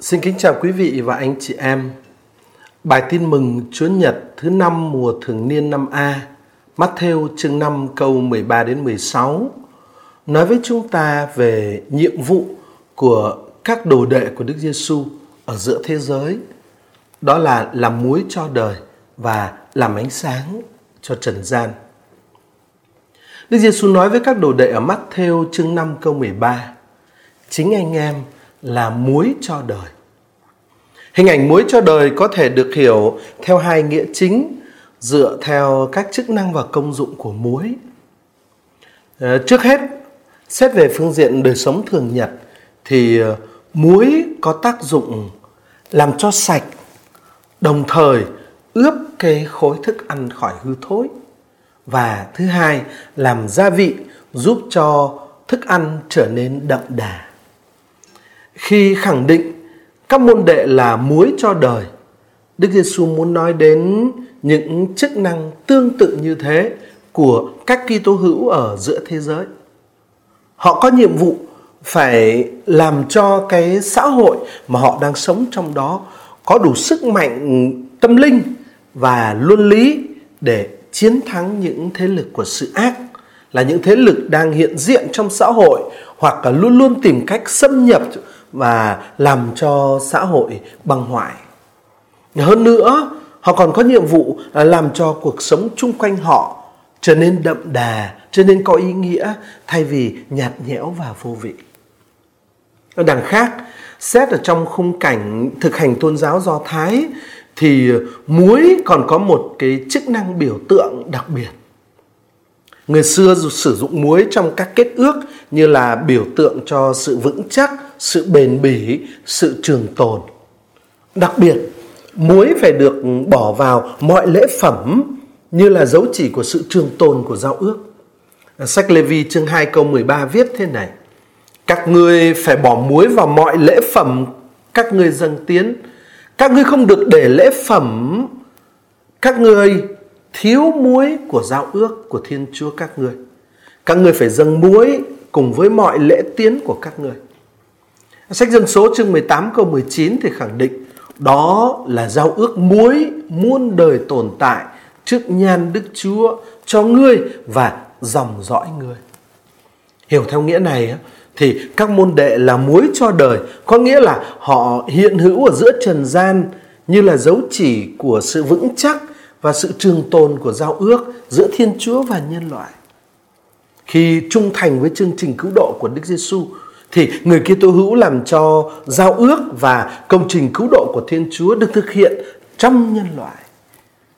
Xin kính chào quý vị và anh chị em. Bài tin mừng Chúa Nhật thứ năm mùa thường niên năm A, Matthew chương 5 câu 13 đến 16 nói với chúng ta về nhiệm vụ của các đồ đệ của Đức Giêsu ở giữa thế giới. Đó là làm muối cho đời và làm ánh sáng cho trần gian. Đức Giêsu nói với các đồ đệ ở Matthew chương 5 câu 13: Chính anh em là muối cho đời. Hình ảnh muối cho đời có thể được hiểu theo hai nghĩa chính dựa theo các chức năng và công dụng của muối. Ờ, trước hết, xét về phương diện đời sống thường nhật thì ờ, muối có tác dụng làm cho sạch, đồng thời ướp cái khối thức ăn khỏi hư thối. Và thứ hai, làm gia vị giúp cho thức ăn trở nên đậm đà. Khi khẳng định các môn đệ là muối cho đời, Đức Giêsu muốn nói đến những chức năng tương tự như thế của các Kitô hữu ở giữa thế giới. Họ có nhiệm vụ phải làm cho cái xã hội mà họ đang sống trong đó có đủ sức mạnh tâm linh và luân lý để chiến thắng những thế lực của sự ác là những thế lực đang hiện diện trong xã hội hoặc là luôn luôn tìm cách xâm nhập và làm cho xã hội băng hoại. Hơn nữa, họ còn có nhiệm vụ là làm cho cuộc sống chung quanh họ trở nên đậm đà, trở nên có ý nghĩa thay vì nhạt nhẽo và vô vị. Ở đằng khác, xét ở trong khung cảnh thực hành tôn giáo Do Thái thì muối còn có một cái chức năng biểu tượng đặc biệt Người xưa sử dụng muối trong các kết ước như là biểu tượng cho sự vững chắc, sự bền bỉ, sự trường tồn. Đặc biệt, muối phải được bỏ vào mọi lễ phẩm như là dấu chỉ của sự trường tồn của giao ước. Sách Lê Vi chương 2 câu 13 viết thế này. Các ngươi phải bỏ muối vào mọi lễ phẩm các ngươi dâng tiến. Các ngươi không được để lễ phẩm các ngươi thiếu muối của giao ước của Thiên Chúa các ngươi. Các ngươi phải dâng muối cùng với mọi lễ tiến của các ngươi. Sách dân số chương 18 câu 19 thì khẳng định đó là giao ước muối muôn đời tồn tại trước nhan Đức Chúa cho ngươi và dòng dõi ngươi. Hiểu theo nghĩa này thì các môn đệ là muối cho đời, có nghĩa là họ hiện hữu ở giữa trần gian như là dấu chỉ của sự vững chắc và sự trường tồn của giao ước giữa Thiên Chúa và nhân loại. Khi trung thành với chương trình cứu độ của Đức Giêsu thì người Kitô hữu làm cho giao ước và công trình cứu độ của Thiên Chúa được thực hiện trong nhân loại.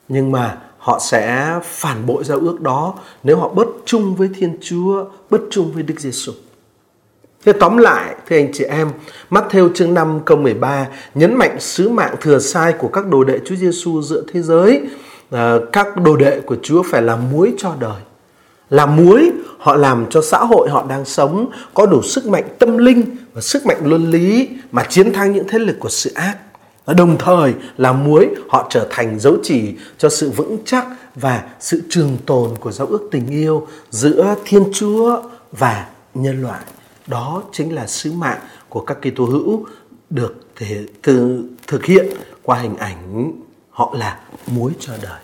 Nhưng mà họ sẽ phản bội giao ước đó nếu họ bất chung với Thiên Chúa, bất chung với Đức Giêsu. Thế tóm lại, thưa anh chị em, Matthew chương 5 câu 13 nhấn mạnh sứ mạng thừa sai của các đồ đệ Chúa Giêsu giữa thế giới ờ, các đồ đệ của Chúa phải là muối cho đời là muối, họ làm cho xã hội họ đang sống có đủ sức mạnh tâm linh và sức mạnh luân lý mà chiến thắng những thế lực của sự ác. Và đồng thời là muối họ trở thành dấu chỉ cho sự vững chắc và sự trường tồn của giao ước tình yêu giữa Thiên Chúa và nhân loại. Đó chính là sứ mạng của các Kitô hữu được thể, thực hiện qua hình ảnh họ là muối cho đời